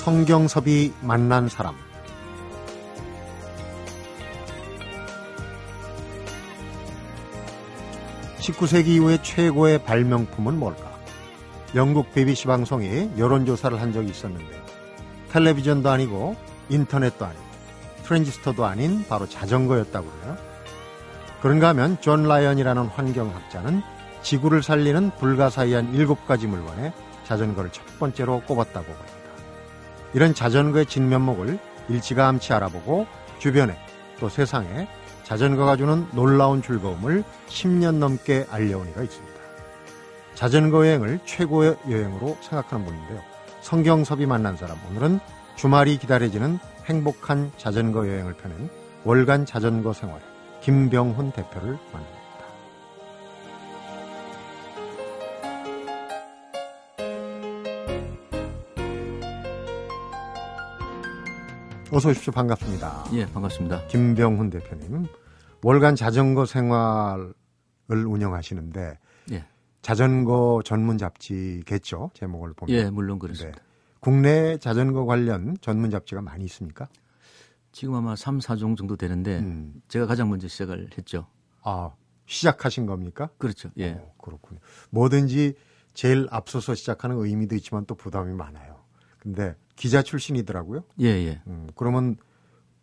성경섭이 만난 사람 19세기 이후의 최고의 발명품은 뭘까? 영국 BBC 방송이 여론조사를 한 적이 있었는데 텔레비전도 아니고 인터넷도 아니고 트랜지스터도 아닌 바로 자전거였다고 그래요. 그런가 하면 존 라이언이라는 환경학자는 지구를 살리는 불가사의한 일곱 가지 물건에 자전거를 첫 번째로 꼽았다고 합니다. 이런 자전거의 진면목을 일찌감치 알아보고 주변에 또 세상에 자전거가 주는 놀라운 즐거움을 10년 넘게 알려온 이가 있습니다. 자전거 여행을 최고의 여행으로 생각하는 분인데요. 성경섭이 만난 사람 오늘은 주말이 기다려지는 행복한 자전거 여행을 펴낸 월간 자전거 생활 김병훈 대표를 만납니다. 어서 오십시오. 반갑습니다. 예, 반갑습니다. 김병훈 대표님. 월간 자전거 생활을 운영하시는데 예. 자전거 전문 잡지겠죠? 제목을 보면. 예, 물론 그렇습니다. 네. 국내 자전거 관련 전문 잡지가 많이 있습니까? 지금 아마 3, 4종 정도 되는데 음. 제가 가장 먼저 시작을 했죠. 아, 시작하신 겁니까? 그렇죠. 예. 어, 그렇군요. 뭐든지 제일 앞서서 시작하는 의미도 있지만 또 부담이 많아요. 근데 기자 출신이더라고요. 예, 예. 음, 그러면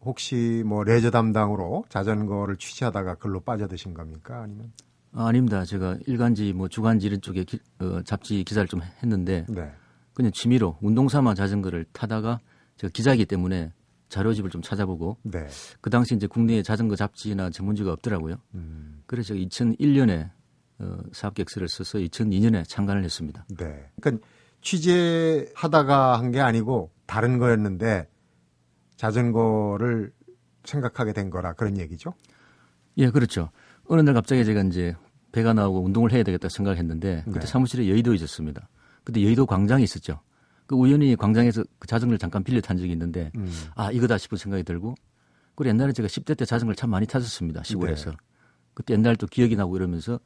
혹시 뭐 레저 담당으로 자전거를 취재하다가 글로 빠져드신 겁니까? 아니면? 아, 아닙니다. 제가 일간지 뭐 주간지 이런 쪽에 기, 어, 잡지 기사를 좀 했는데 네. 그냥 취미로 운동 삼아 자전거를 타다가 제가 기자이기 때문에 자료집을 좀 찾아보고 네. 그 당시 이제 국내에 자전거 잡지나 전문지가 없더라고요. 음. 그래서 2001년에 어, 사업 계획서를 써서 2002년에 창간을 했습니다. 네. 그러니까 취재하다가 한 게 아니고 다른 거였는데 자전거를 생각하게 된 거라 그런 얘기죠? 예, 그렇죠. 어느 날 갑자기 제가 이제 배가 나오고 운동을 해야 되겠다 생각했는데 그때 네. 사무실에 여의도에 있었습니다. 그때 여의도 광장이 있었죠. 그 우연히 광장에서 그 자전거를 잠깐 빌려 탄 적이 있는데 음. 아 이거다 싶은 생각이 들고 그리고 옛날에 제가 10대 때 자전거를 참 많이 탔었습니다 시골에서 네. 그때 옛날 또 기억이 나고 이러면서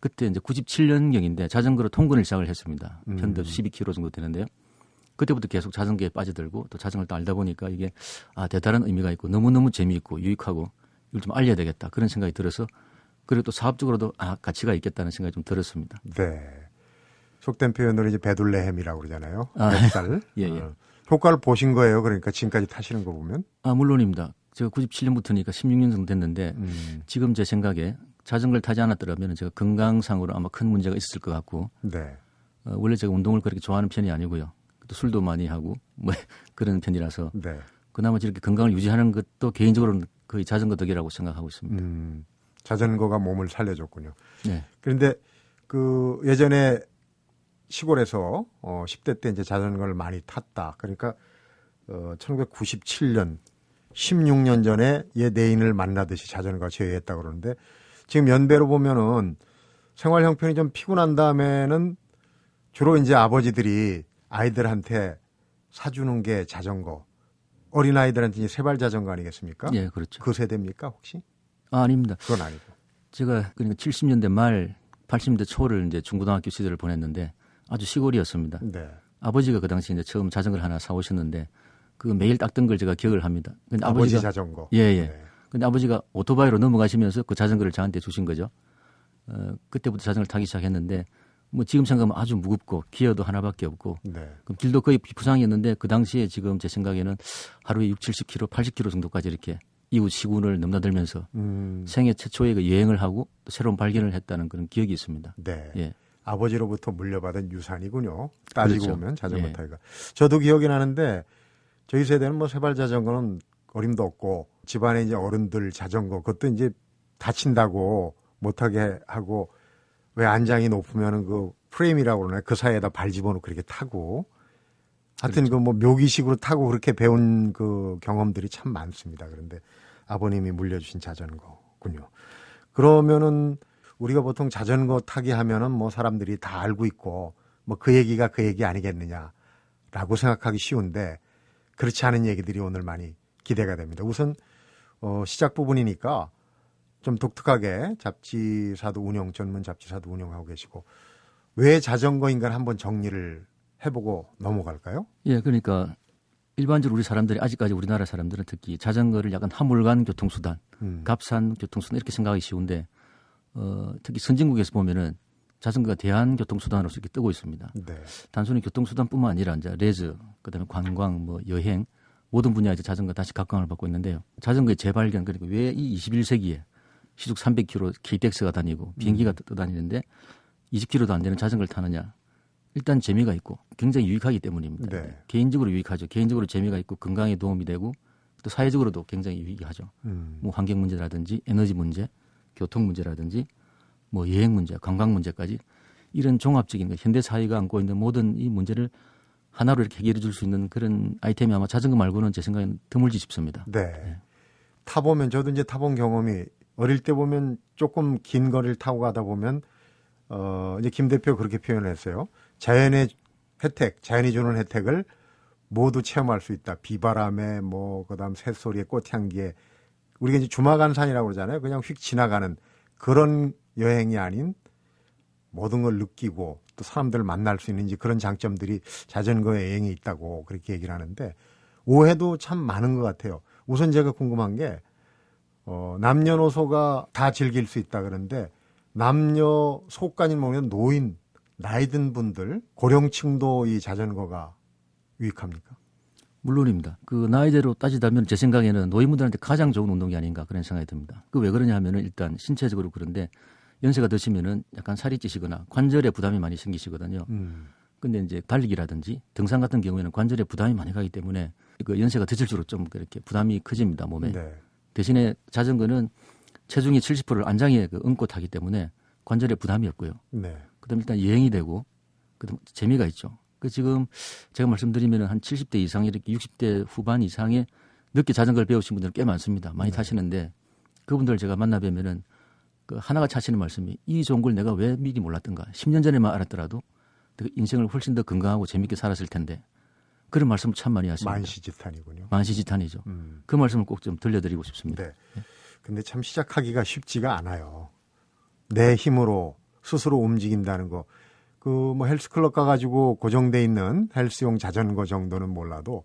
그때 이제 97년경인데 자전거로 통근을 시작을 했습니다. 음. 편도 12km 정도 되는데요. 그때부터 계속 자전거에 빠져들고 또 자전거를 또 알다 보니까 이게 아 대단한 의미가 있고 너무너무 재미있고 유익하고 이걸 좀 알려야 되겠다 그런 생각이 들어서 그리고 또 사업적으로도 아 가치가 있겠다는 생각이 좀 들었습니다. 네. 속된 표현으로 이제 베둘레헴이라고 그러잖아요. 아, 살 예, 예. 어. 효과를 보신 거예요. 그러니까 지금까지 타시는 거 보면. 아 물론입니다. 제가 97년부터니까 16년 정도 됐는데 음. 지금 제 생각에 자전거를 타지 않았더라면 제가 건강상으로 아마 큰 문제가 있었을 것 같고 네. 어, 원래 제가 운동을 그렇게 좋아하는 편이 아니고요. 또 술도 많이 하고 뭐 그런 편이라서 네. 그나마 이렇게 건강을 유지하는 것도 개인적으로는 거의 자전거 덕이라고 생각하고 있습니다. 음, 자전거가 몸을 살려줬군요. 네. 그런데 그 예전에 시골에서 어 10대 때 이제 자전거를 많이 탔다. 그러니까 어 1997년 16년 전에 얘 내인을 만나듯이 자전거가 제외했다 그러는데 지금 연배로 보면은 생활 형편이 좀 피곤한 다음에는 주로 이제 아버지들이 아이들한테 사주는 게 자전거. 어린 아이들한테 세발 자전거 아니겠습니까? 예, 그렇죠. 그 세대입니까 혹시? 아, 아닙니다. 그건 아니고. 제가 그러니까 70년대 말, 80년대 초를 이제 중고등학교 시절을 보냈는데 아주 시골이었습니다. 네. 아버지가 그 당시 이제 처음 자전거를 하나 사오셨는데 그 매일 닦던 걸 제가 기억을 합니다. 아버지 아버지가, 자전거. 예, 예. 네. 근데 아버지가 오토바이로 넘어가시면서 그 자전거를 저한테 주신 거죠. 어, 그때부터 자전거를 타기 시작했는데 뭐 지금 생각하면 아주 무겁고 기어도 하나밖에 없고 네. 그럼 길도 거의 비부상이었는데 그 당시에 지금 제 생각에는 하루에 6, 70km, 80km 정도까지 이렇게 이웃 시군을 넘나들면서 음. 생애 최초의 그 여행을 하고 또 새로운 발견을 했다는 그런 기억이 있습니다. 네. 예. 아버지로부터 물려받은 유산이군요. 따지고 그렇죠. 보면 자전거 예. 타기가. 저도 기억이 나는데 저희 세대는 뭐 세발 자전거는 어림도 없고 집안에 이제 어른들 자전거 그것도 이제 다친다고 못하게 하고 왜 안장이 높으면은 그 프레임이라고 그러나 그 사이에다 발 집어넣고 그렇게 타고 하여튼 그렇죠. 그뭐 묘기식으로 타고 그렇게 배운 그 경험들이 참 많습니다. 그런데 아버님이 물려주신 자전거군요. 그러면은 우리가 보통 자전거 타기 하면은 뭐 사람들이 다 알고 있고 뭐 그 얘기가 그 얘기 아니겠느냐라고 생각하기 쉬운데 그렇지 않은 얘기들이 오늘 많이 기대가 됩니다. 우선 어, 시작 부분이니까 좀 독특하게 잡지사도 운영, 전문 잡지사도 운영하고 계시고 왜 자전거인가를 한번 정리를 해보고 넘어갈까요? 예, 그러니까 일반적으로 우리 사람들이 아직까지 우리나라 사람들은 특히 자전거를 약간 화물간 교통수단, 음. 값싼 교통수단 이렇게 생각하기 쉬운데 어, 특히 선진국에서 보면은 자전거가 대한 교통수단으로서 이렇게 뜨고 있습니다. 네. 단순히 교통수단뿐만 아니라 이제 레즈, 그다음에 관광, 뭐 여행 모든 분야에서 자전거 다시 각광을 받고 있는데요. 자전거의 재발견 그리고 왜 이 21세기에 시속 300km KTX가 다니고 비행기가 음. 떠다니는데 20km도 안 되는 자전거를 타느냐? 일단 재미가 있고 굉장히 유익하기 때문입니다. 네. 개인적으로 유익하죠. 개인적으로 재미가 있고 건강에 도움이 되고 또 사회적으로도 굉장히 유익하죠. 음. 뭐 환경 문제라든지 에너지 문제, 교통 문제라든지 뭐 여행 문제, 관광 문제까지 이런 종합적인 현대 사회가 안고 있는 모든 이 문제를 하나로 이렇게 해결해 줄 수 있는 그런 아이템이 아마 자전거 말고는 제 생각에는 드물지 싶습니다. 네. 네. 타보면 저도 이제 타본 경험이 어릴 때 보면 조금 긴 거리를 타고 가다 보면 어 이제 김 대표 그렇게 표현했어요. 자연의 혜택, 자연이 주는 혜택을 모두 체험할 수 있다. 비바람에 뭐 그다음 새소리에 꽃향기에 우리가 이제 주마간산이라고 그러잖아요. 그냥 휙 지나가는 그런 여행이 아닌 모든 걸 느끼고 또 사람들을 만날 수 있는 그런 장점들이 자전거 여행에 있다고 그렇게 얘기를 하는데 오해도 참 많은 것 같아요. 우선 제가 궁금한 게 어, 남녀노소가 다 즐길 수 있다 그러는데 남녀 소까지 먹는 노인 나이 든 분들 고령층도 이 자전거가 유익합니까? 물론입니다. 그 나이대로 따지자면 제 생각에는 노인분들한테 가장 좋은 운동이 아닌가 그런 생각이 듭니다. 그 왜 그러냐 하면은 일단 신체적으로 그런데 연세가 드시면은 약간 살이 찌시거나 관절에 부담이 많이 생기시거든요. 음. 근데 이제 달리기라든지 등산 같은 경우에는 관절에 부담이 많이 가기 때문에 그 연세가 드실수록 좀 그렇게 부담이 커집니다 몸에. 네. 대신에 자전거는 체중이 70%를 안장에 그 얹고 타기 때문에 관절에 부담이 없고요. 네. 그다음에 일단 여행이 되고 그다음 재미가 있죠. 그 지금 제가 말씀드리면 한 70대 이상 이렇게 60대 후반 이상의 늦게 자전거를 배우신 분들 꽤 많습니다. 많이 네. 타시는데 그분들 제가 만나 뵈면은 그 하나가 차시는 말씀이 이 좋은 걸 내가 왜 미리 몰랐던가. 10년 전에만 알았더라도 인생을 훨씬 더 건강하고 재밌게 살았을 텐데 그런 말씀 참 많이 하십니다. 만시지탄이군요. 만시지탄이죠. 음. 그 말씀을 꼭 좀 들려드리고 싶습니다. 네. 근데 참 시작하기가 쉽지가 않아요. 내 힘으로 스스로 움직인다는 거. 그 뭐 헬스클럽 가가지고 고정돼 있는 헬스용 자전거 정도는 몰라도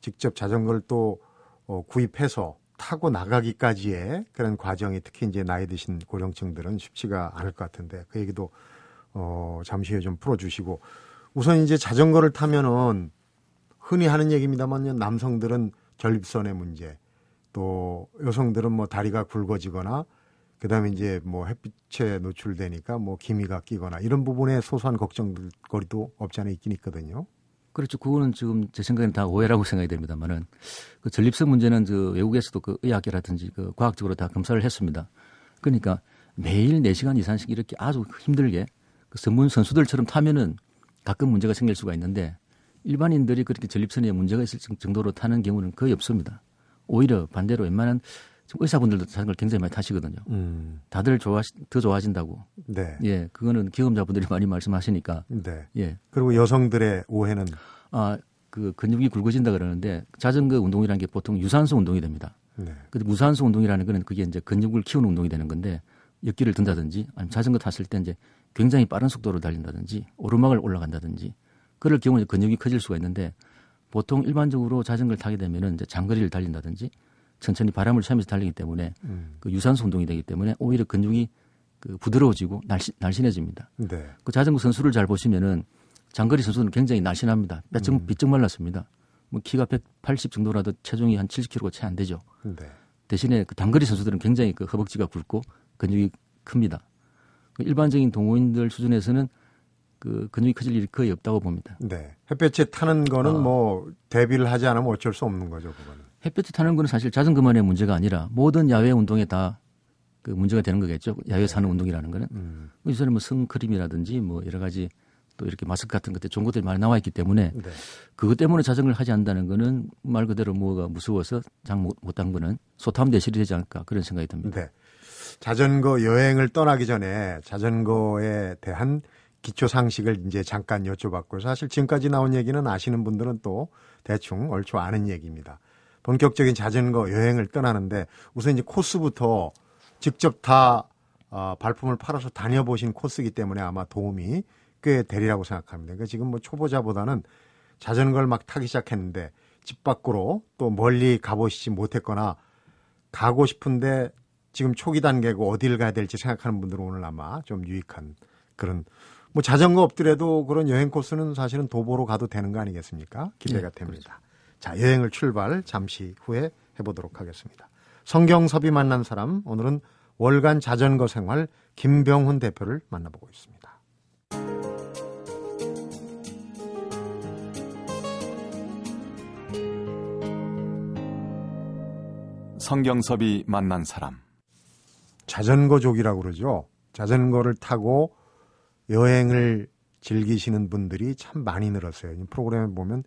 직접 자전거를 또 어, 구입해서 타고 나가기까지의 그런 과정이 특히 이제 나이 드신 고령층들은 쉽지가 않을 것 같은데 그 얘기도 어, 잠시 후에 좀 풀어주시고 우선 이제 자전거를 타면은 흔히 하는 얘기입니다만 남성들은 결립선의 문제 또 여성들은 뭐 다리가 굵어지거나 그다음에 이제 뭐 햇빛에 노출되니까 뭐 기미가 끼거나 이런 부분에 소소한 걱정거리도 없지 않아 있긴 있거든요. 그렇죠. 그거는 지금 제 생각에는 다 오해라고 생각이 됩니다만은 그 전립선 문제는 저 외국에서도 그 의학계라든지 그 과학적으로 다 검사를 했습니다. 그러니까 매일 4시간 이상씩 이렇게 아주 힘들게 그 전문 선수들처럼 타면은 가끔 문제가 생길 수가 있는데 일반인들이 그렇게 전립선에 문제가 있을 정도로 타는 경우는 거의 없습니다. 오히려 반대로 웬만한 의사분들도 자전거를 굉장히 많이 타시거든요. 음. 다들 좋아 더 좋아진다고. 네. 예, 그거는 경험자분들이 많이 말씀하시니까. 네. 예. 그리고 여성들의 오해는 아, 그 근육이 굵어진다 그러는데 자전거 운동이라는 게 보통 유산소 운동이 됩니다. 네. 근데 무산소 운동이라는 거는 그게 이제 근육을 키우는 운동이 되는 건데 역기를 든다든지 아니면 자전거 탔을 때 이제 굉장히 빠른 속도로 달린다든지 오르막을 올라간다든지 그럴 경우에 근육이 커질 수가 있는데 보통 일반적으로 자전거를 타게 되면은 이제 장거리를 달린다든지 천천히 바람을 쐬면서 달리기 때문에 음. 그 유산소 운동이 되기 때문에 오히려 근육이 그 부드러워지고 날씬, 날씬해집니다. 네. 그 자전거 선수를 잘 보시면은 장거리 선수는 굉장히 날씬합니다. 뼈증 음. 비쩍 말랐습니다. 뭐 키가 180 정도라도 체중이 한 70kg가 채 안 되죠. 네. 대신에 그 단거리 선수들은 굉장히 그 허벅지가 굵고 근육이 큽니다. 그 일반적인 동호인들 수준에서는 그 근육이 커질 일이 거의 없다고 봅니다. 네. 햇볕에 타는 거는 어. 뭐 대비를 하지 않으면 어쩔 수 없는 거죠, 그거는. 햇볕에 타는 거는 사실 자전거만의 문제가 아니라 모든 야외 운동에 다 그 문제가 되는 거겠죠. 야외 사는 운동이라는 거는. 음. 요새는 뭐 선크림이라든지 뭐 여러 가지 또 이렇게 마스크 같은 것들 좋은 것들이 많이 나와 있기 때문에 네. 그것 때문에 자전거를 하지 않는다는 거는 말 그대로 뭐가 무서워서 장 못한 거는 소탐 대실이 되지 않을까 그런 생각이 듭니다. 네. 자전거 여행을 떠나기 전에 자전거에 대한 기초 상식을 이제 잠깐 여쭤봤고요. 사실 지금까지 나온 얘기는 아시는 분들은 또 대충 얼추 아는 얘기입니다. 본격적인 자전거 여행을 떠나는데 우선 이제 코스부터 직접 다 어, 발품을 팔아서 다녀보신 코스이기 때문에 아마 도움이 꽤 되리라고 생각합니다. 그러니까 지금 뭐 초보자보다는 자전거를 막 타기 시작했는데 집 밖으로 또 멀리 가보시지 못했거나 가고 싶은데 지금 초기 단계고 어디를 가야 될지 생각하는 분들은 오늘 아마 좀 유익한 그런 뭐 자전거 없더라도 그런 여행 코스는 사실은 도보로 가도 되는 거 아니겠습니까? 기대가 네, 됩니다. 그렇죠. 자, 여행을 출발 잠시 후에 해보도록 하겠습니다. 성경섭이 만난 사람 오늘은 월간 자전거 생활 김병훈 대표를 만나보고 있습니다. 성경섭이 만난 사람 자전거족이라고 그러죠. 자전거를 타고 여행을 즐기시는 분들이 참 많이 늘었어요. 이 프로그램에 보면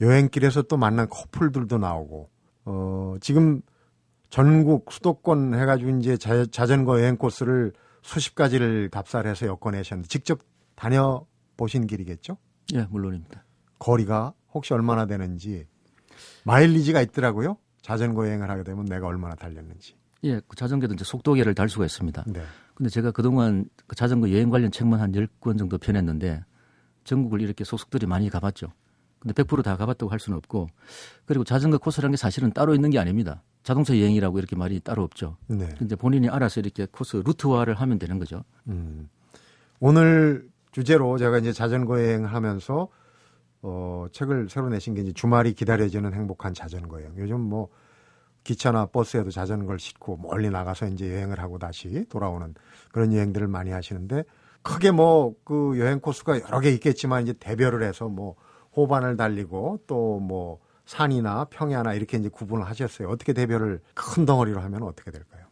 여행길에서 또 만난 커플들도 나오고 어 지금 전국 수도권 해가지고 이제 자, 자전거 여행 코스를 수십 가지를 답사해서 엮어내셨는데 직접 다녀 보신 길이겠죠? 예, 물론입니다. 거리가 혹시 얼마나 되는지 마일리지가 있더라고요. 자전거 여행을 하게 되면 내가 얼마나 달렸는지. 예, 그 자전거도 이제 속도계를 달 수가 있습니다. 네. 근데 제가 그동안 그 자전거 여행 관련 책만 한 10권 정도 펴냈는데 전국을 이렇게 소속들이 많이 가봤죠. 근데 100%다 가봤다고 할 수는 없고 그리고 자전거 코스라는 게 사실은 따로 있는 게 아닙니다. 자동차 여행이라고 이렇게 말이 따로 없죠. 네. 근데 본인이 알아서 이렇게 코스 루트화를 하면 되는 거죠. 음. 오늘 주제로 제가 이제 자전거 여행을 하면서 어, 책을 새로 내신 게 이제 주말이 기다려지는 행복한 자전거 여행. 요즘 뭐 기차나 버스에도 자전거를 싣고 멀리 나가서 이제 여행을 하고 다시 돌아오는 그런 여행들을 많이 하시는데 크게 뭐 그 여행 코스가 여러 개 있겠지만 이제 대별을 해서 뭐 호반을 달리고 또 뭐 산이나 평야나 이렇게 이제 구분을 하셨어요. 어떻게 대별을 큰 덩어리로 하면 어떻게 될까요?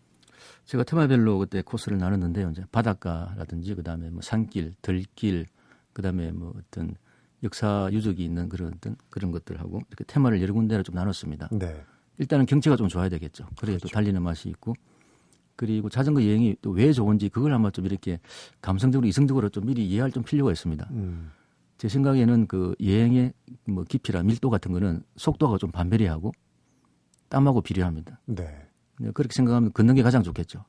제가 테마별로 그때 코스를 나눴는데요. 이제 바닷가라든지 그다음에 뭐 산길, 들길, 그다음에 뭐 어떤 역사 유적이 있는 그런 어떤 그런 것들하고 이렇게 테마를 여러 군데로 좀 나눴습니다. 네. 일단은 경치가 좀 좋아야 되겠죠. 그래야 그렇죠. 또 달리는 맛이 있고 그리고 자전거 여행이 또 왜 좋은지 그걸 아마 좀 이렇게 감성적으로 이성적으로 좀 미리 이해할 좀 필요가 있습니다. 음. 제 생각에는 그 여행의 뭐 깊이나 밀도 같은 거는 속도가 좀 반배리하고 땀하고 비례합니다. 네. 그렇게 생각하면 걷는 게 가장 좋겠죠.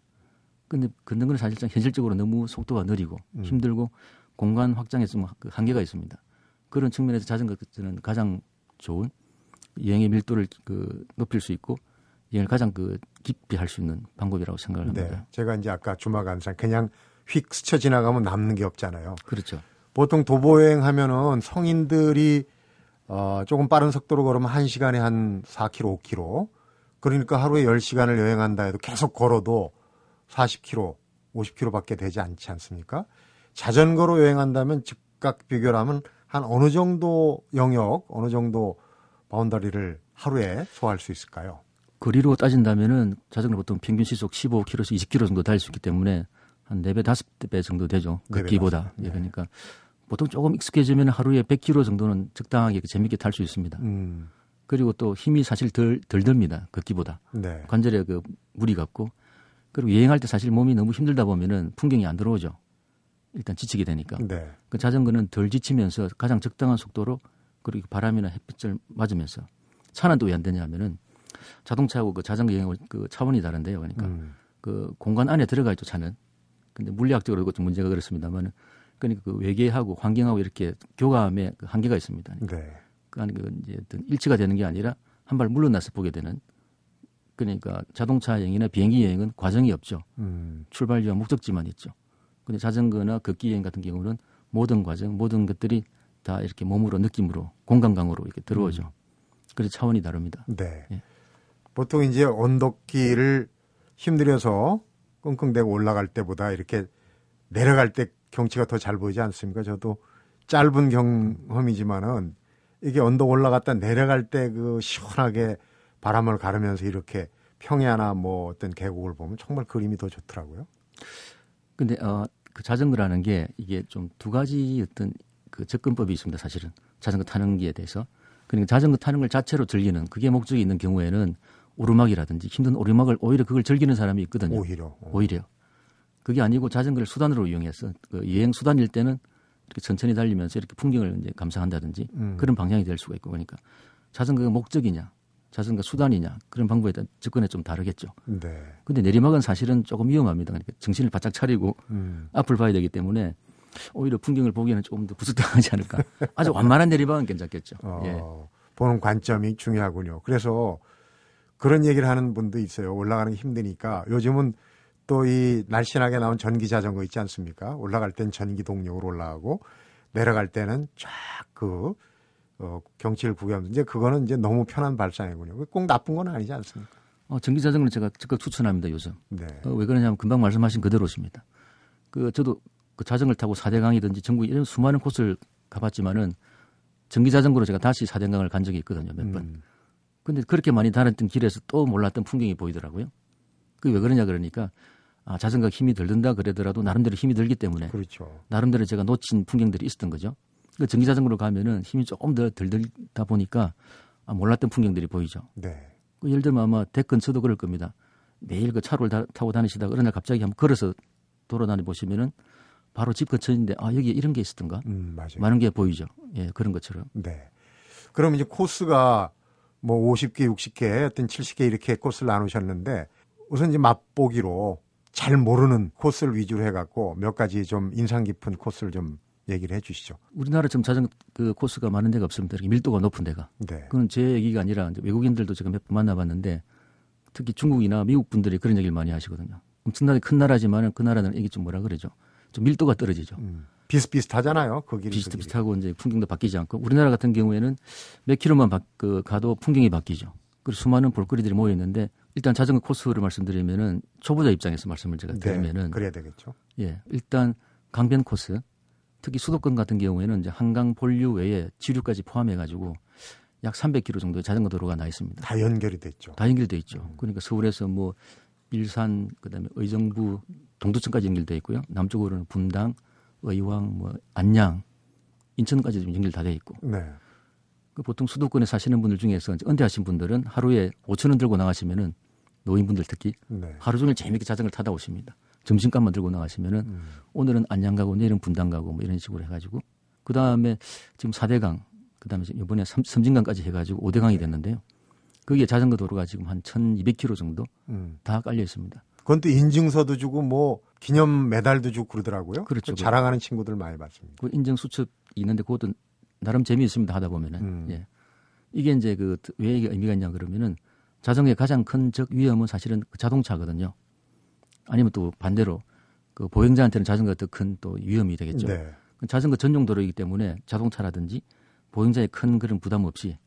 근데 걷는 건 사실상 현실적으로 너무 속도가 느리고 음. 힘들고 공간 확장에 좀그 한계가 있습니다. 그런 측면에서 자전거는 가장 좋은 여행의 밀도를 그 높일 수 있고 여행을 가장 그 깊이 할 수 있는 방법이라고 생각을 합니다. 네. 제가 이제 아까 주마감상 그냥 휙 스쳐 지나가면 남는 게 없잖아요. 그렇죠. 보통 도보 여행 하면은 성인들이 어, 조금 빠른 속도로 걸으면 1시간에 한 4km, 5km. 그러니까 하루에 10시간을 여행한다 해도 계속 걸어도 40km, 50km 밖에 되지 않지 않습니까? 자전거로 여행한다면 즉각 비교를 하면 한 어느 정도 영역, 어느 정도 바운더리를 하루에 소화할 수 있을까요? 거리로 따진다면은 자전거 보통 평균 시속 15km에서 20km 정도 달릴 수 있기 때문에 한 4배, 5배 정도 되죠. 걷기보다. 그 네. 그러니까 보통 조금 익숙해지면 하루에 100km 정도는 적당하게 재밌게 탈 수 있습니다. 음. 그리고 또 힘이 사실 덜, 덜 듭니다. 걷기보다. 네. 관절에 그 무리 같고. 그리고 여행할 때 사실 몸이 너무 힘들다 보면은 풍경이 안 들어오죠. 일단 지치게 되니까. 네. 그 자전거는 덜 지치면서 가장 적당한 속도로 그리고 바람이나 햇빛을 맞으면서 차는 또 왜 안 되냐 하면은 자동차하고 그 자전거 여행 그 차원이 다른데요. 그러니까 음. 그 공간 안에 들어가 있죠 차는. 근데 물리학적으로 좀 문제가 그렇습니다만 그러니까 그 외계하고 환경하고 이렇게 교감에 그 한계가 있습니다. 그러니까 네. 그 안에 그 이제 어떤 일치가 되는 게 아니라 한 발 물러나서 보게 되는 그러니까 자동차 여행이나 비행기 여행은 과정이 없죠. 음. 출발지와 목적지만 있죠. 근데 자전거나 걷기 여행 같은 경우는 모든 과정, 모든 것들이 다 이렇게 몸으로 느낌으로 공간강으로 이렇게 들어오죠. 음. 그래서 차원이 다릅니다. 네. 예. 보통 이제 언덕길을 힘들여서 끙끙대고 올라갈 때보다 이렇게 내려갈 때 경치가 더 잘 보이지 않습니까? 저도 짧은 경험이지만은 이게 언덕 올라갔다 내려갈 때 그 시원하게 바람을 가르면서 이렇게 평야나 뭐 어떤 계곡을 보면 정말 그림이 더 좋더라고요. 근데 어, 그 자전거라는 게 이게 좀 두 가지 어떤 그 접근법이 있습니다. 사실은 자전거 타는 기에 대해서. 그러니까 자전거 타는 걸 자체로 즐기는 그게 목적이 있는 경우에는 오르막이라든지 힘든 오르막을 오히려 그걸 즐기는 사람이 있거든요. 오히려. 어. 오히려. 그게 아니고 자전거를 수단으로 이용해서 그 여행 수단일 때는 이렇게 천천히 달리면서 이렇게 풍경을 이제 감상한다든지 음. 그런 방향이 될 수가 있고 그러니까 자전거가 목적이냐 자전거 수단이냐 그런 방법에 대한 접근에 좀 다르겠죠. 네. 근데 내리막은 사실은 조금 위험합니다. 그러니까 정신을 바짝 차리고 음. 앞을 봐야 되기 때문에 오히려 풍경을 보기에는 조금 더 부스당하지 않을까. 아주 완만한 내리막은 괜찮겠죠. 어, 예. 보는 관점이 중요하군요. 그래서 그런 얘기를 하는 분도 있어요. 올라가는 게 힘드니까 요즘은 또 이 날씬하게 나온 전기 자전거 있지 않습니까? 올라갈 땐 전기 동력으로 올라가고 내려갈 때는 쫙그 어, 경치를 구경하면서 이제 그거는 이제 너무 편한 발상이군요. 꼭 나쁜 건 아니지 않습니까? 어, 전기 자전거는 제가 적극 추천합니다 요즘. 네. 어, 왜 그러냐면 금방 말씀하신 그대로십니다. 그 저도 그 자전거를 타고 사대강이든지 전국 이런 수많은 코스를 가봤지만은 전기 자전거로 제가 다시 사대강을 간 적이 있거든요 몇 번. 음. 근데 그렇게 많이 다녔던 길에서 또 몰랐던 풍경이 보이더라고요. 그게 왜 그러냐 그러니까 아, 자전거 힘이 덜 든다 그러더라도 나름대로 힘이 들기 때문에 그렇죠. 나름대로 제가 놓친 풍경들이 있었던 거죠. 그 전기 자전거로 가면은 힘이 조금 더덜 들다 보니까 아, 몰랐던 풍경들이 보이죠. 네. 그 예를 들면 아마 대근처도 그럴 겁니다. 매일 그 차를 다, 타고 다니시다가 어느 날 갑자기 한번 걸어서 돌아다니 보시면은 바로 집 근처인데 아 여기 이런 게 있었던가 음, 맞아요. 많은 게 보이죠. 예 그런 것처럼. 네. 그럼 이제 코스가 뭐 50개, 60개, 어떤 70개 이렇게 코스를 나누셨는데 우선 이제 맛보기로 잘 모르는 코스를 위주로 해갖고 몇 가지 좀 인상 깊은 코스를 좀 얘기를 해주시죠. 우리나라 지금 자전거 그 코스가 많은 데가 없습니다. 이렇게 밀도가 높은 데가. 네. 그건 제 얘기가 아니라 이제 외국인들도 제가 몇 번 만나봤는데 특히 중국이나 미국 분들이 그런 얘기를 많이 하시거든요. 엄청나게 큰 나라지만은 그 나라는 이게 좀 뭐라 그러죠. 좀 밀도가 떨어지죠. 음. 비슷비슷하잖아요. 그 길이. 그 길이. 비슷비슷하고 이제 풍경도 바뀌지 않고 우리나라 같은 경우에는 몇 킬로만 바, 그 가도 풍경이 바뀌죠. 그리고 수많은 볼거리들이 모여 있는데 일단 자전거 코스를 말씀드리면은 초보자 입장에서 말씀을 제가 네. 드리면은 그래야 되겠죠. 예 일단 강변 코스 특히 수도권 같은 경우에는 이제 한강 본류 외에 지류까지 포함해 가지고 약 300km 정도의 자전거 도로가 나 있습니다. 다 연결이 됐죠. 다 연결돼 있죠. 그러니까 서울에서 뭐 일산 그다음에 의정부 동두천까지 연결돼 있고요. 남쪽으로는 분당, 의왕, 뭐 안양, 인천까지 좀 연결 다 돼 있고. 네. 그 보통 수도권에 사시는 분들 중에서 은퇴하신 분들은 하루에 5천 원 들고 나가시면은 노인분들 특히 네. 하루 종일 재미있게 자전거를 타다 오십니다. 점심값만 들고 나가시면은 음. 오늘은 안양 가고 내일은 분당 가고 뭐 이런 식으로 해가지고 그 다음에 지금 4대강 그 다음에 이번에 섬, 섬진강까지 해가지고 5대강이 됐는데요. 거기에 자전거 도로가 지금 한 1,200km 정도 음. 다 깔려 있습니다. 그건 또 인증서도 주고 뭐 기념 메달도 주고 그러더라고요. 그렇죠. 그 자랑하는 친구들 많이 봤습니다. 그 인증 수첩 있는데 그것도 나름 재미있습니다 하다 보면은 음. 예. 이게 이제 그 왜 이게 의미가 있냐 그러면은 자전거의 가장 큰 적 위험은 사실은 그 자동차거든요. 아니면 또 반대로 그 보행자한테는 자전거가 더 큰 또 위험이 되겠죠. 네. 그 자전거 전용 도로이기 때문에 자동차라든지 보행자의 큰 그런 부담 없이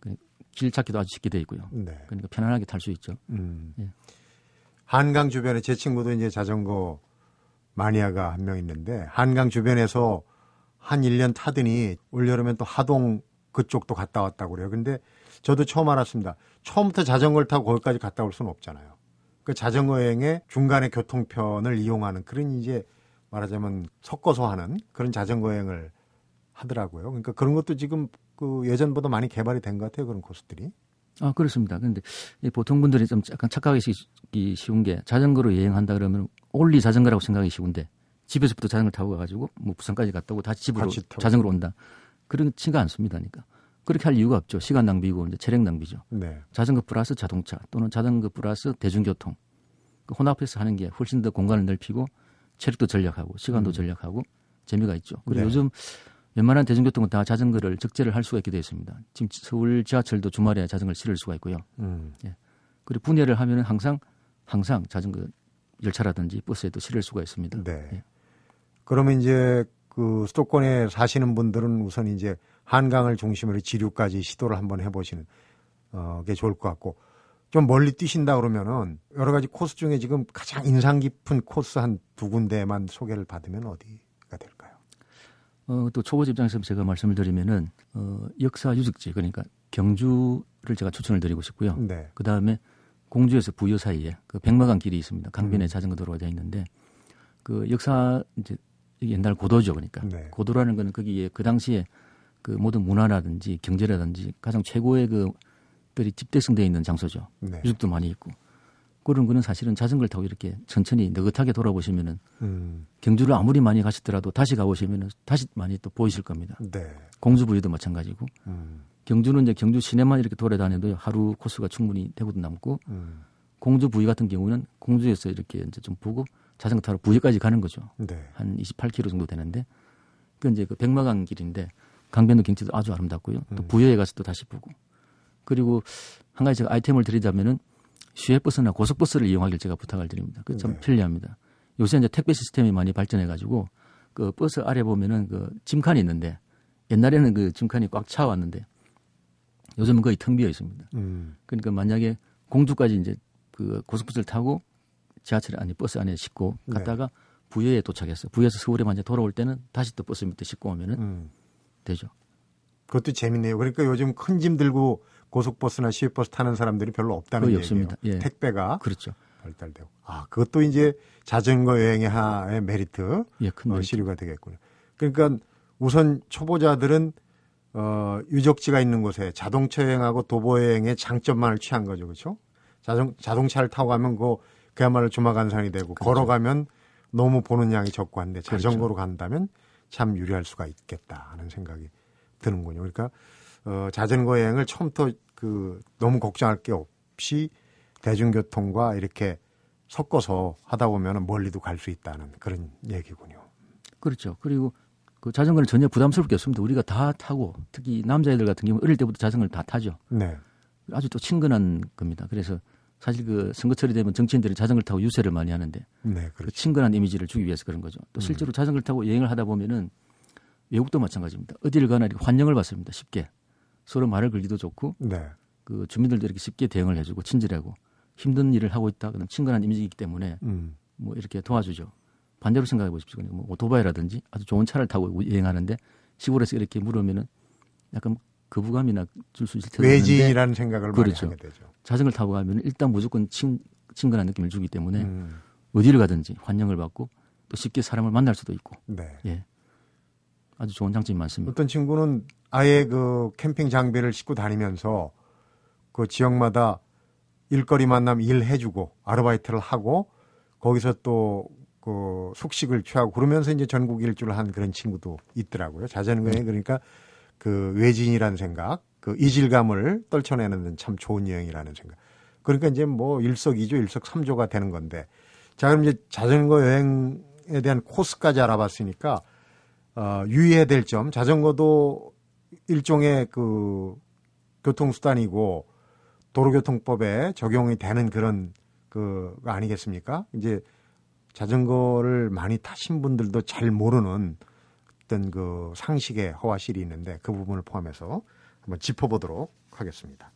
그길 찾기도 아주 쉽게 돼 있고요. 네. 그러니까 편안하게 탈 수 있죠. 음. 예. 한강 주변에 제 친구도 이제 자전거 마니아가 한 명 있는데 한강 주변에서 한 1년 타더니 올여름엔 또 하동 그쪽도 갔다 왔다고 그래요. 근데 저도 처음 알았습니다. 처음부터 자전거를 타고 거기까지 갔다 올 수는 없잖아요. 그 자전거 여행의 중간에 교통편을 이용하는 그런 이제 말하자면 섞어서 하는 그런 자전거 여행을 하더라고요. 그러니까 그런 것도 지금 그 예전보다 많이 개발이 된 것 같아요. 그런 코스들이. 아 그렇습니다. 그런데 이 보통 분들이 좀 약간 착각하기 쉬운 게 자전거로 여행한다 그러면 올리 자전거라고 생각하기 쉬운데 집에서부터 자전거 타고 가가지고 뭐 부산까지 갔다 오고 다시 집으로. 자전거로 온다. 그렇지가 않습니다. 그러니까 그렇게 할 이유가 없죠. 시간 낭비고 이제 체력 낭비죠. 네. 자전거 플러스 자동차 또는 자전거 플러스 대중교통 그 혼합해서 하는 게 훨씬 더 공간을 넓히고 체력도 절약하고 시간도 절약하고 재미가 있죠. 그리고 네. 요즘 웬만한 대중교통은 다 자전거를 적재를 할 수가 있게 되어 있습니다. 지금 서울 지하철도 주말에 자전거를 실을 수가 있고요. 음. 그리고 분해를 하면은 항상 항상 자전거 열차라든지 버스에도 실을 수가 있습니다. 네. 예. 그러면 이제 그 수도권에 사시는 분들은 우선 이제 한강을 중심으로 지류까지 시도를 한번 해보시는 어, 게 좋을 것 같고 좀 멀리 뛰신다 그러면은 여러 가지 코스 중에 지금 가장 인상 깊은 코스 한 두 군데만 소개를 받으면 어디가 될까요? 어, 또 초보 입장에서 제가 말씀을 드리면은 어, 역사 유적지 그러니까 경주를 제가 추천을 드리고 싶고요. 네. 그 다음에 공주에서 부여 사이에 그 백마강 길이 있습니다. 음. 강변에 자전거 도로가 되어 있는데 그 역사 이제 옛날 고도죠, 그러니까 네. 고도라는 거는 거기에 그 당시에 그 모든 문화라든지 경제라든지 가장 최고의 그들이 집대성되어 있는 장소죠. 네. 유적도 많이 있고 그런 거는 사실은 자전거를 타고 이렇게 천천히 느긋하게 돌아보시면은 음. 경주를 아무리 많이 가시더라도 다시 가보시면은 다시 많이 또 보이실 겁니다. 네. 공주 부위도 마찬가지고 음. 경주는 이제 경주 시내만 이렇게 돌아다녀도 하루 코스가 충분히 되고도 남고 음. 공주 부위 같은 경우는 공주에서 이렇게 이제 좀 보고 자전거 타러 부위까지 가는 거죠. 네. 한 28km 정도 되는데 그 이제 그 백마강 길인데 강변도 경치도 아주 아름답고요. 또 음. 부여에 가서 또 다시 보고. 그리고 한 가지 제가 아이템을 드리자면은 시외버스나 고속버스를 이용하길 제가 부탁을 드립니다. 그참 네. 편리합니다. 요새 이제 택배 시스템이 많이 발전해 가지고 그 버스 아래 보면은 그 짐칸이 있는데 옛날에는 그 짐칸이 꽉 차 왔는데 요즘은 거의 텅 비어 있습니다. 음. 그러니까 만약에 공주까지 이제 그 고속버스를 타고 지하철 아니 버스 안에 싣고 네. 갔다가 네. 부여에 도착했어요. 부여에서 서울에 만약 돌아올 때는 다시 또 버스 밑에 싣고 오면은 음. 되죠. 그것도 재밌네요. 그러니까 요즘 큰 짐 들고 고속버스나 시외버스 타는 사람들이 별로 없다는 얘기예요. 예. 택배가 그렇죠. 발달되고. 아, 그것도 이제 자전거 여행의 하나의 메리트 예, 큰 어, 시류가 되겠군요. 그러니까 우선 초보자들은 어, 유적지가 있는 곳에 자동차 여행하고 도보 여행의 장점만을 취한 거죠. 그렇죠? 자동, 자동차를 타고 가면 그, 그야말로 주마간산이 되고 그렇죠. 걸어가면 너무 보는 양이 적고 한데 그렇죠. 자전거로 그렇죠. 간다면 참 유리할 수가 있겠다 하는 생각이 드는군요. 그러니까 어, 자전거 여행을 처음부터 그 너무 걱정할 게 없이 대중교통과 이렇게 섞어서 하다 보면 멀리도 갈 수 있다는 그런 얘기군요. 그렇죠. 그리고 그 자전거는 전혀 부담스럽게 없습니다. 우리가 다 타고 특히 남자애들 같은 경우 어릴 때부터 자전거를 다 타죠. 네. 아주 또 친근한 겁니다. 그래서 사실 그 선거철이 되면 정치인들이 자전거를 타고 유세를 많이 하는데 네, 그 그렇죠. 그 친근한 이미지를 주기 위해서 그런 거죠. 또 음. 실제로 음. 자전거를 타고 여행을 하다 보면은 외국도 마찬가지입니다. 어디를 가나 이렇게 환영을 받습니다. 쉽게 서로 말을 걸기도 좋고 네. 그 주민들도 이렇게 쉽게 대응을 해주고 친절하고 힘든 일을 하고 있다 그런 친근한 이미지이기 때문에 음. 뭐 이렇게 도와주죠. 반대로 생각해 보십시오. 뭐 오토바이라든지 아주 좋은 차를 타고 여행하는데 시골에서 이렇게 물으면은 약간 거부감이나 줄 수 있을 텐데 외지인이라는 생각을 그렇죠. 많이 하게 되죠. 자전거를 타고 가면 일단 무조건 친, 친근한 느낌을 주기 때문에 음. 어디를 가든지 환영을 받고 또 쉽게 사람을 만날 수도 있고 네. 예. 아주 좋은 장점이 많습니다. 어떤 친구는 아예 그 캠핑 장비를 싣고 다니면서 그 지역마다 일거리 만남 일해주고 아르바이트를 하고 거기서 또 그 숙식을 취하고 그러면서 이제 전국 일주를 한 그런 친구도 있더라고요. 자전거에 음. 그러니까 그 외진이라는 생각, 그 이질감을 떨쳐내는 참 좋은 여행이라는 생각. 그러니까 이제 뭐 일석이조, 일석삼조가 되는 건데 자 그럼 이제 자전거 여행에 대한 코스까지 알아봤으니까 어, 유의해야 될 점, 자전거도 일종의 그 교통수단이고 도로교통법에 적용이 되는 그런 그 아니겠습니까? 이제 자전거를 많이 타신 분들도 잘 모르는 어떤 그 상식의 허와실이 있는데 그 부분을 포함해서 한번 짚어보도록 하겠습니다.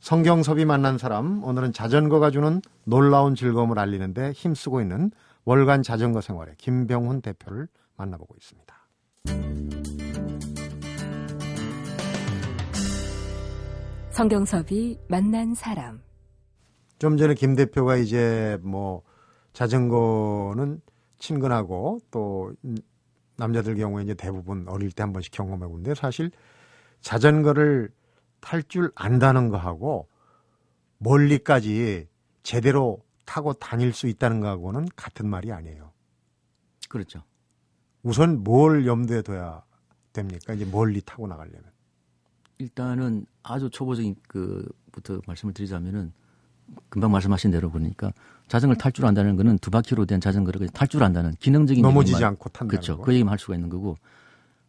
성경섭이 만난 사람 오늘은 자전거가 주는 놀라운 즐거움을 알리는데 힘쓰고 있는 월간 자전거 생활의 김병훈 대표를 만나보고 있습니다. 성경섭이 만난 사람. 좀 전에 김 대표가 이제 뭐 자전거는 친근하고 또 남자들 경우에 이제 대부분 어릴 때 한 번씩 경험해 보는데 사실 자전거를 탈 줄 안다는 거하고 멀리까지 제대로 타고 다닐 수 있다는 거하고는 같은 말이 아니에요. 그렇죠. 우선 뭘 염두에 둬야 됩니까? 이제 멀리 타고 나가려면. 일단은 아주 초보적인 그부터 말씀을 드리자면은 금방 말씀하신 대로 보니까 자전거를 탈 줄 안다는 거는 두 바퀴로 된 자전거를 탈 줄 안다는 기능적인 넘어지지 얘기만, 않고 탄다는 그렇죠. 거. 그 얘기만 할 수가 있는 거고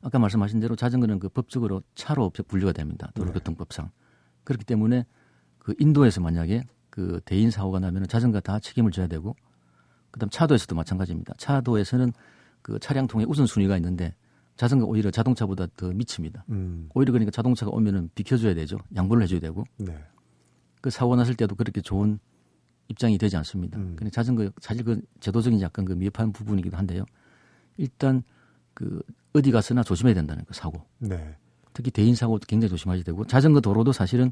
아까 말씀하신 대로 자전거는 그 법적으로 차로 분류가 됩니다. 도로교통법상. 네. 그렇기 때문에 그 인도에서 만약에 그 대인 사고가 나면은 자전거 다 책임을 져야 되고 그다음 차도에서도 마찬가지입니다. 차도에서는 그 차량 통에 우선 순위가 있는데 자전거 오히려 자동차보다 더 미칩니다. 음. 오히려 그러니까 자동차가 오면은 비켜줘야 되죠. 양보를 해줘야 되고. 네. 그 사고 났을 때도 그렇게 좋은 입장이 되지 않습니다. 음. 근데 자전거 사실 그 제도적인 약간 그 미흡한 부분이기도 한데요. 일단 그 어디 가서나 조심해야 된다는 거 사고. 네. 특히 대인 사고도 굉장히 조심하셔야 되고 자전거 도로도 사실은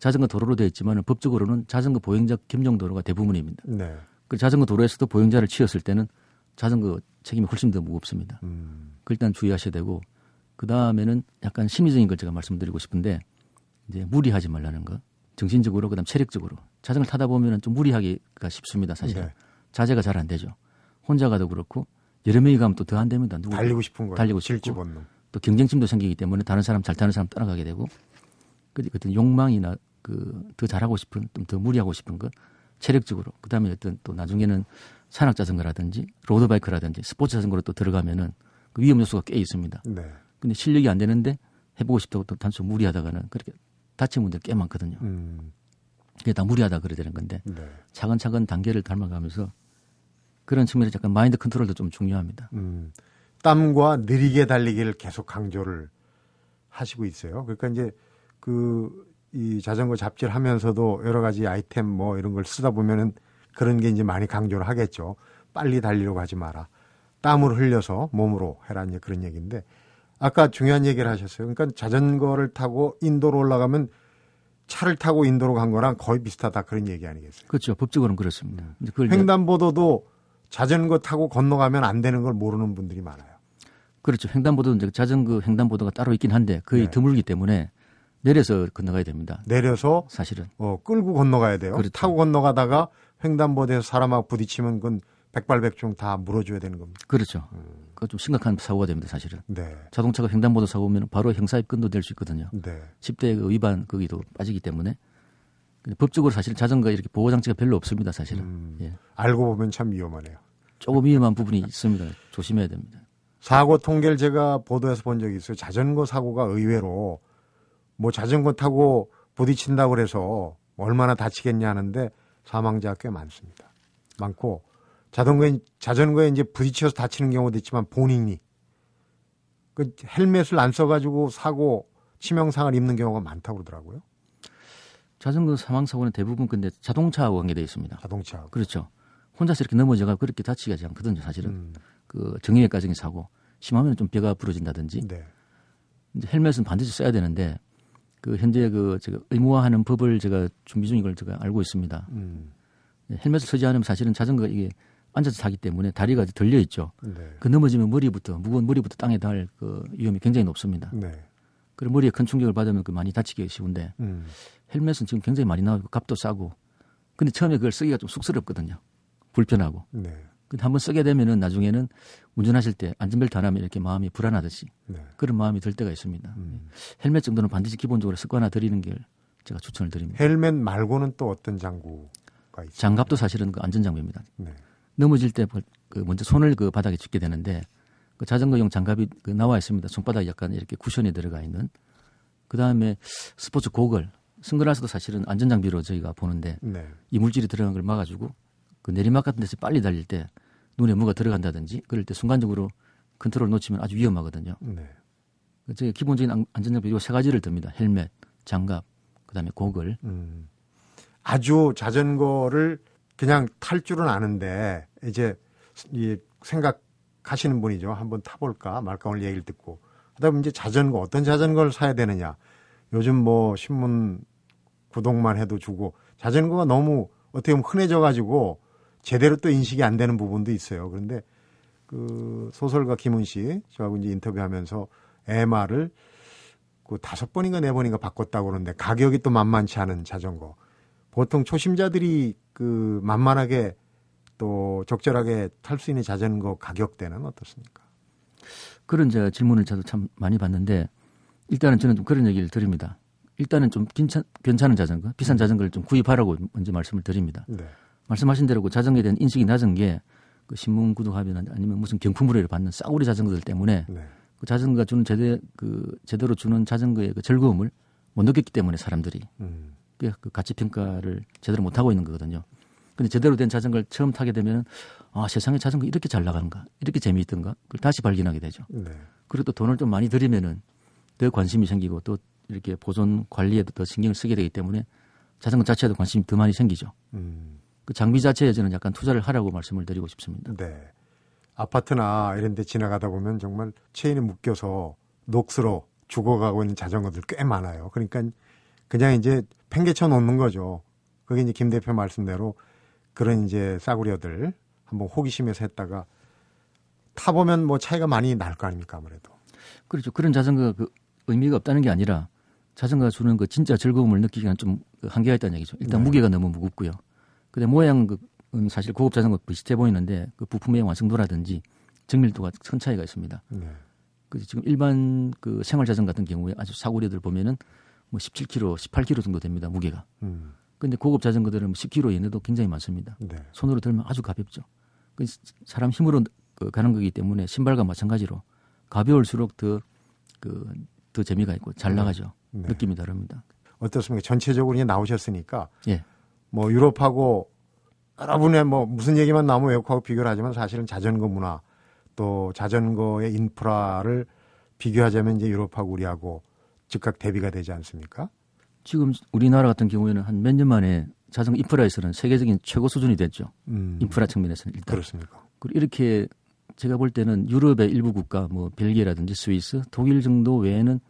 자전거 도로로 되어 있지만 법적으로는 자전거 보행자 겸용 도로가 대부분입니다. 네. 그 자전거 도로에서도 보행자를 치었을 때는 자전거 책임이 훨씬 더 무겁습니다. 음. 그 일단 주의하셔야 되고 그 다음에는 약간 심리적인 걸 제가 말씀드리고 싶은데 이제 무리하지 말라는 거. 정신적으로 그다음 체력적으로 자전거 타다 보면은 좀 무리하기가 쉽습니다. 사실 네. 자제가 잘 안 되죠. 혼자 가도 그렇고 여러 명이 가면 또 더 안 됩니다. 누구 달리고 싶은 거 달리고 싶고 또 경쟁심도 생기기 때문에 다른 사람 잘 타는 사람 따라가게 되고 그 어떤 욕망이나 그 더 잘하고 싶은 좀 더 무리하고 싶은 것 체력적으로 그다음에 어떤 또 나중에는 산악 자전거라든지 road bike라든지 스포츠 자전거로 또 들어가면은 그 위험 요소가 꽤 있습니다. 네. 근데 실력이 안 되는데 해보고 싶다고 또 단순 무리하다가는 그렇게 다친 분들 꽤 많거든요. 음. 그게 다 무리하다 그래야 되는 건데 네. 차근차근 단계를 밟아가면서 그런 측면에서 약간 마인드 컨트롤도 좀 중요합니다. 음. 땀과 느리게 달리기를 계속 강조를 하시고 있어요. 그러니까 이제 그 이 자전거 잡지를 하면서도 여러 가지 아이템 뭐 이런 걸 쓰다 보면은 그런 게 이제 많이 강조를 하겠죠. 빨리 달리려고 하지 마라. 땀을 흘려서 몸으로 해라 이제 그런 얘기인데 아까 중요한 얘기를 하셨어요. 그러니까 자전거를 타고 인도로 올라가면 차를 타고 인도로 간 거랑 거의 비슷하다 그런 얘기 아니겠어요? 그렇죠. 법적으로는 그렇습니다. 음. 횡단보도도 자전거 타고 건너가면 안 되는 걸 모르는 분들이 많아요. 그렇죠. 횡단보도는 이제 자전거 횡단보도가 따로 있긴 한데 거의 네. 드물기 때문에 내려서 건너가야 됩니다. 내려서 사실은 어 끌고 건너가야 돼요. 그렇죠. 타고 건너가다가 횡단보도에서 사람하고 부딪히면 그건 백발백중 다 물어줘야 되는 겁니다. 그렇죠. 음. 그거 좀 심각한 사고가 됩니다, 사실은. 네. 자동차가 횡단보도 사고면 바로 형사 입건도 될 수 있거든요. 네. 10대 그 위반 거기도 빠지기 때문에 법적으로 사실 자전거 이렇게 보호 장치가 별로 없습니다, 사실은. 음. 예. 알고 보면 참 위험하네요. 조금 위험한 부분이 있습니다. 조심해야 됩니다. 사고 통계를 제가 보도해서 본 적이 있어요. 자전거 사고가 의외로 뭐 자전거 타고 부딪힌다고 그래서 얼마나 다치겠냐 하는데 사망자가 꽤 많습니다. 많고 자전거에 자전거에 이제 부딪혀서 다치는 경우도 있지만 본인이 그 헬멧을 안 써가지고 사고 치명상을 입는 경우가 많다고 그러더라고요. 자전거 사망 사고는 대부분 근데 자동차하고 관계되어 있습니다. 자동차. 그렇죠. 혼자서 이렇게 넘어져가 그렇게 다치지 가 않거든요, 사실은. 음. 그 정형외과적인 사고 심하면 좀 뼈가 부러진다든지. 네. 이제 헬멧은 반드시 써야 되는데 그 현재 그 제가 의무화하는 법을 제가 준비 중인 걸 제가 알고 있습니다. 음. 헬멧을 쓰지 않으면 사실은 자전거 이게 앉아서 타기 때문에 다리가 들려 있죠. 네. 그 넘어지면 머리부터 무거운 머리부터 땅에 닿을 그 위험이 굉장히 높습니다. 네. 그리고 머리에 큰 충격을 받으면 그 많이 다치기 쉬운데 음. 헬멧은 지금 굉장히 많이 나오고 값도 싸고 근데 처음에 그걸 쓰기가 좀 쑥스럽거든요. 불편하고. 네. 근데 한번 쓰게 되면은 나중에는 운전하실 때 안전벨트 안 하면 이렇게 마음이 불안하듯이 네. 그런 마음이 들 때가 있습니다. 음. 헬멧 정도는 반드시 기본적으로 습관화 드리는 게 제가 추천을 드립니다. 헬멧 말고는 또 어떤 장구가 있어요? 장갑도 사실은 그 안전 장비입니다. 네. 넘어질 때그 먼저 손을 그 바닥에 짚게 되는데 그 자전거용 장갑이 그 나와 있습니다. 손바닥에 약간 이렇게 쿠션이 들어가 있는. 그 다음에 스포츠 고글, 승근라스도 사실은 안전장비로 저희가 보는데 네. 이물질이 들어간 걸 막아주고 그 내리막 같은 데서 빨리 달릴 때 눈에 뭐가 들어간다든지 그럴 때 순간적으로 컨트롤 놓치면 아주 위험하거든요. 네. 저희 기본적인 안전장비 이세 가지를 듭니다. 헬멧, 장갑, 그다음에 고글. 음. 아주 자전거를 그냥 탈 줄은 아는데 이제 이 생각하시는 분이죠. 한번 타볼까 말까 오늘 얘기를 듣고 하다 보면 이제 자전거 어떤 자전거를 사야 되느냐. 요즘 뭐 신문 구독만 해도 주고 자전거가 너무 어떻게 보면 흔해져 가지고 제대로 또 인식이 안 되는 부분도 있어요. 그런데 그 소설가 김은 씨 저하고 이제 인터뷰하면서 MR을 그 다섯 번인가 네 번인가 바꿨다고 그러는데 가격이 또 만만치 않은 자전거. 보통 초심자들이 그 만만하게 또 적절하게 탈 수 있는 자전거 가격대는 어떻습니까? 그런 제 질문을 저도 참 많이 받는데 일단은 저는 좀 그런 얘기를 드립니다. 일단은 좀 괜찮, 괜찮은 자전거, 비싼 음. 자전거를 좀 구입하라고 먼저 말씀을 드립니다. 네. 말씀하신 대로 그 자전거에 대한 인식이 낮은 게 그 신문 구독하면 아니면 무슨 경품으로 받는 싸구리 자전거들 때문에 네. 그 자전거가 주는 제대 그 제대로 주는 자전거의 그 즐거움을 못 느꼈기 때문에 사람들이 음. 그 가치 평가를 제대로 못 하고 있는 거거든요. 근데 제대로 된 자전거를 처음 타게 되면 아 세상에 자전거 이렇게 잘 나가는가 이렇게 재미있던가 그걸 다시 발견하게 되죠. 네. 그리고 또 돈을 좀 많이 들이면은 더 관심이 생기고 또 이렇게 보존 관리에도 더 신경을 쓰게 되기 때문에 자전거 자체에도 관심이 더 많이 생기죠. 음. 그 장비 자체에 저는 약간 투자를 하라고 말씀을 드리고 싶습니다. 네. 아파트나 이런 데 지나가다 보면 정말 체인에 묶여서 녹슬어 죽어가고 있는 자전거들 꽤 많아요. 그러니까 그냥 이제 팽개쳐 놓는 거죠. 그게 이제 김 대표 말씀대로 그런 이제 싸구려들 한번 호기심에서 했다가 타보면 뭐 차이가 많이 날 거 아닙니까 아무래도. 그렇죠. 그런 자전거가 그 의미가 없다는 게 아니라 자전거가 주는 그 진짜 즐거움을 느끼기 위한 좀그 한계가 있다는 얘기죠. 일단 네. 무게가 너무 무겁고요. 근데 모양은 사실 고급 자전거 비슷해 보이는데 그 부품의 완성도라든지 정밀도가 큰 차이가 있습니다. 네. 그 지금 일반 그 생활 자전거 같은 경우에 아주 사고리들 보면은 뭐 17kg, 18kg 정도 됩니다 무게가. 음. 근데 고급 자전거들은 10kg 뭐 이내도 굉장히 많습니다. 네. 손으로 들면 아주 가볍죠. 그 사람 힘으로 그 가는 거기 때문에 신발과 마찬가지로 가벼울수록 더 그더 재미가 있고 잘 나가죠. 네. 느낌이 다릅니다. 어떻습니까? 전체적으로 이제 나오셨으니까 예. 뭐 유럽하고 여러분의 뭐 무슨 얘기만 나오면 외국하고 비교를 하지만 사실은 자전거 문화 또 자전거의 인프라를 비교하자면 이제 유럽하고 우리하고 즉각 대비가 되지 않습니까? 지금 우리나라 같은 경우에는 한 몇 년 만에 자전거 인프라에서는 세계적인 최고 수준이 됐죠. 음, 인프라 측면에서는 일단. 그렇습니까? 그리고 이렇게 제가 볼 때는 유럽의 일부 국가, 뭐 벨기에라든지 스위스, 독일 정도 외에는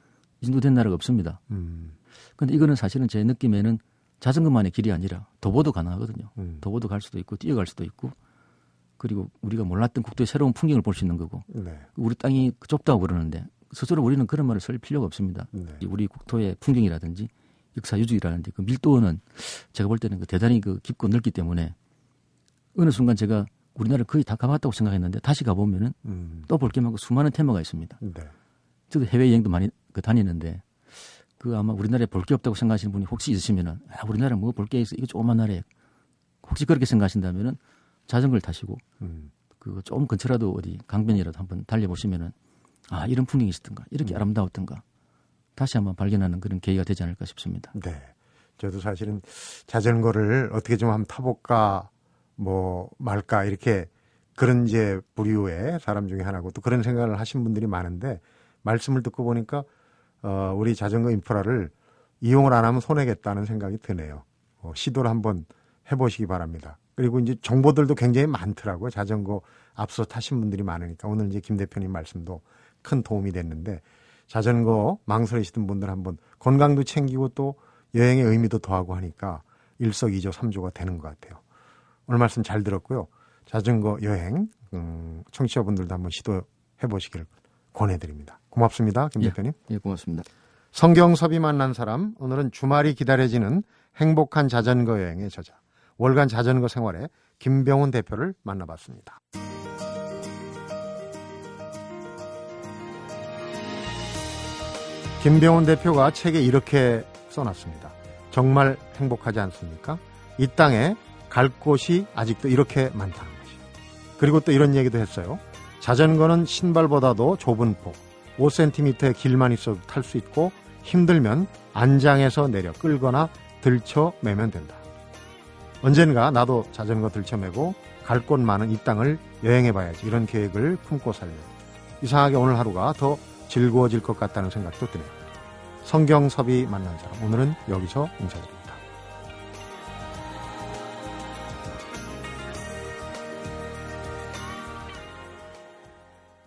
이 정도 된 나라가 없습니다. 음, 근데 이거는 사실은 제 느낌에는 자전거만의 길이 아니라 도보도 가능하거든요. 음. 도보도 갈 수도 있고 뛰어갈 수도 있고 그리고 우리가 몰랐던 국도의 새로운 풍경을 볼 수 있는 거고 네, 우리 땅이 좁다고 그러는데 스스로 우리는 그런 말을 쓸 필요가 없습니다. 네. 우리 국토의 풍경이라든지 역사 유적이라든지 그 밀도는 제가 볼 때는 그 대단히 그 깊고 넓기 때문에 어느 순간 제가 우리나라를 거의 다 가봤다고 생각했는데 다시 가보면은 음, 또볼게 많고 수많은 테마가 있습니다. 네. 저도 해외 여행도 많이 그 다니는데 그 아마 우리나라에 볼 게 없다고 생각하시는 분이 혹시 있으시면은 아, 우리나라 뭐 볼 게 있어 이거 조그만 나라에 혹시 그렇게 생각하신다면은 자전거를 타시고 음, 그 조금 근처라도 어디 강변이라도 한번 달려보시면은 아 이런 풍경이 있었던가 이렇게 아름다웠던가 다시 한번 발견하는 그런 계기가 되지 않을까 싶습니다. 네. 저도 사실은 자전거를 어떻게 좀 한번 타볼까 뭐 말까 이렇게 그런 이제 부류의 사람 중에 하나고 또 그런 생각을 하신 분들이 많은데 말씀을 듣고 보니까 어, 우리 자전거 인프라를 이용을 안 하면 손해겠다는 생각이 드네요. 어, 시도를 한번 해보시기 바랍니다. 그리고 이제 정보들도 굉장히 많더라고요. 자전거 앞서 타신 분들이 많으니까 오늘 이제 김 대표님 말씀도 큰 도움이 됐는데 자전거 망설이시던 분들 한번 건강도 챙기고 또 여행의 의미도 더하고 하니까 일석이조 삼조가 되는 것 같아요. 오늘 말씀 잘 들었고요. 자전거 여행 음, 청취자분들도 한번 시도해 보시기를 권해드립니다. 고맙습니다, 김 예. 대표님. 예, 고맙습니다. 성경섭이 만난 사람 오늘은 주말이 기다려지는 행복한 자전거 여행의 저자 월간 자전거 생활의 김병훈 대표를 만나봤습니다. 김병훈 대표가 책에 이렇게 써놨습니다. 정말 행복하지 않습니까? 이 땅에 갈 곳이 아직도 이렇게 많다는 것이. 그리고 또 이런 얘기도 했어요. 자전거는 신발보다도 좁은 폭, 5cm의 길만 있어도 탈 수 있고 힘들면 안장에서 내려 끌거나 들쳐 매면 된다. 언젠가 나도 자전거 들쳐매고 갈 곳 많은 이 땅을 여행해봐야지 이런 계획을 품고 살려. 이상하게 오늘 하루가 더 즐거워질 것 같다는 생각도 드네요. 성경섭이 만난 사람 오늘은 여기서 인사드립니다.